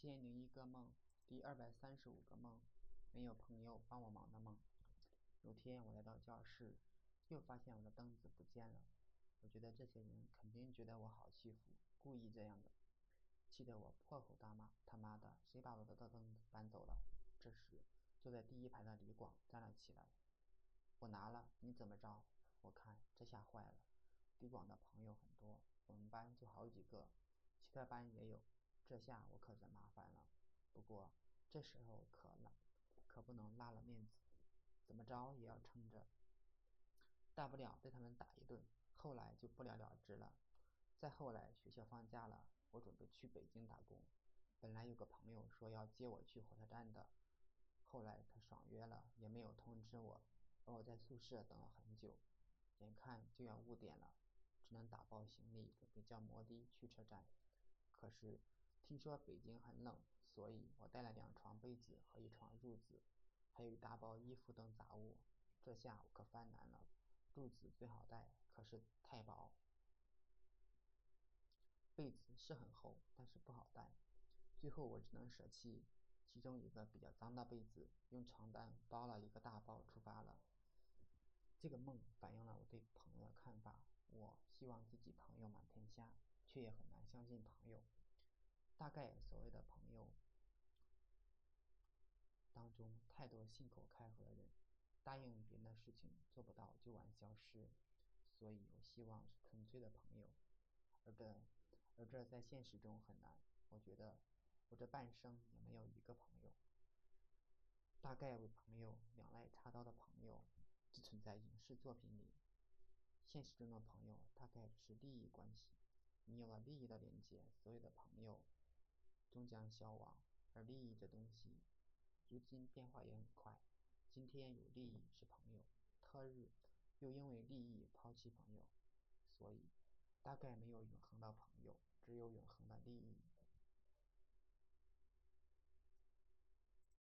千零一个梦，第二百三十五个梦，没有朋友帮我忙的梦。有天我来到教室，又发现我的凳子不见了。我觉得这些人肯定觉得我好欺负，故意这样的，气得我破口大骂：“他妈的，谁把我的凳子搬走了？”这时，坐在第一排的李广站了起来：“我拿了，你怎么着？”我看这下坏了。李广的朋友很多，我们班就好几个，其他班也有。这下我可是麻烦了，不过这时候可了，可不能拉了面子，怎么着也要撑着，大不了被他们打一顿，后来就不了了之了。再后来学校放假了，我准备去北京打工，本来有个朋友说要接我去火车站的，后来他爽约了，也没有通知我，而我在宿舍等了很久，眼看就要五点了，只能打包行李准备叫摩的去车站，可是。听说北京很冷，所以我带了两床被子和一床褥子，还有一大包衣服等杂物。这下我可犯难了，褥子最好带，可是太薄；被子是很厚，但是不好带。最后我只能舍弃其中一个比较脏的被子，用床单包了一个大包出发了。这个梦反映了我对朋友的看法：我希望自己朋友满天下，却也很难相信朋友。大概所谓的朋友当中，太多信口开河的人，答应别人的事情做不到就玩消失，所以我希望是纯粹的朋友，而这而这在现实中很难。我觉得我这半生也没有一个朋友。大概为朋友两肋插刀的朋友，只存在影视作品里，现实中的朋友大概只是利益关系。你有了利益的连接，所有的朋友。终将消亡，而利益这东西，如今变化也很快。今天有利益是朋友，他日又因为利益抛弃朋友，所以大概没有永恒的朋友，只有永恒的利益。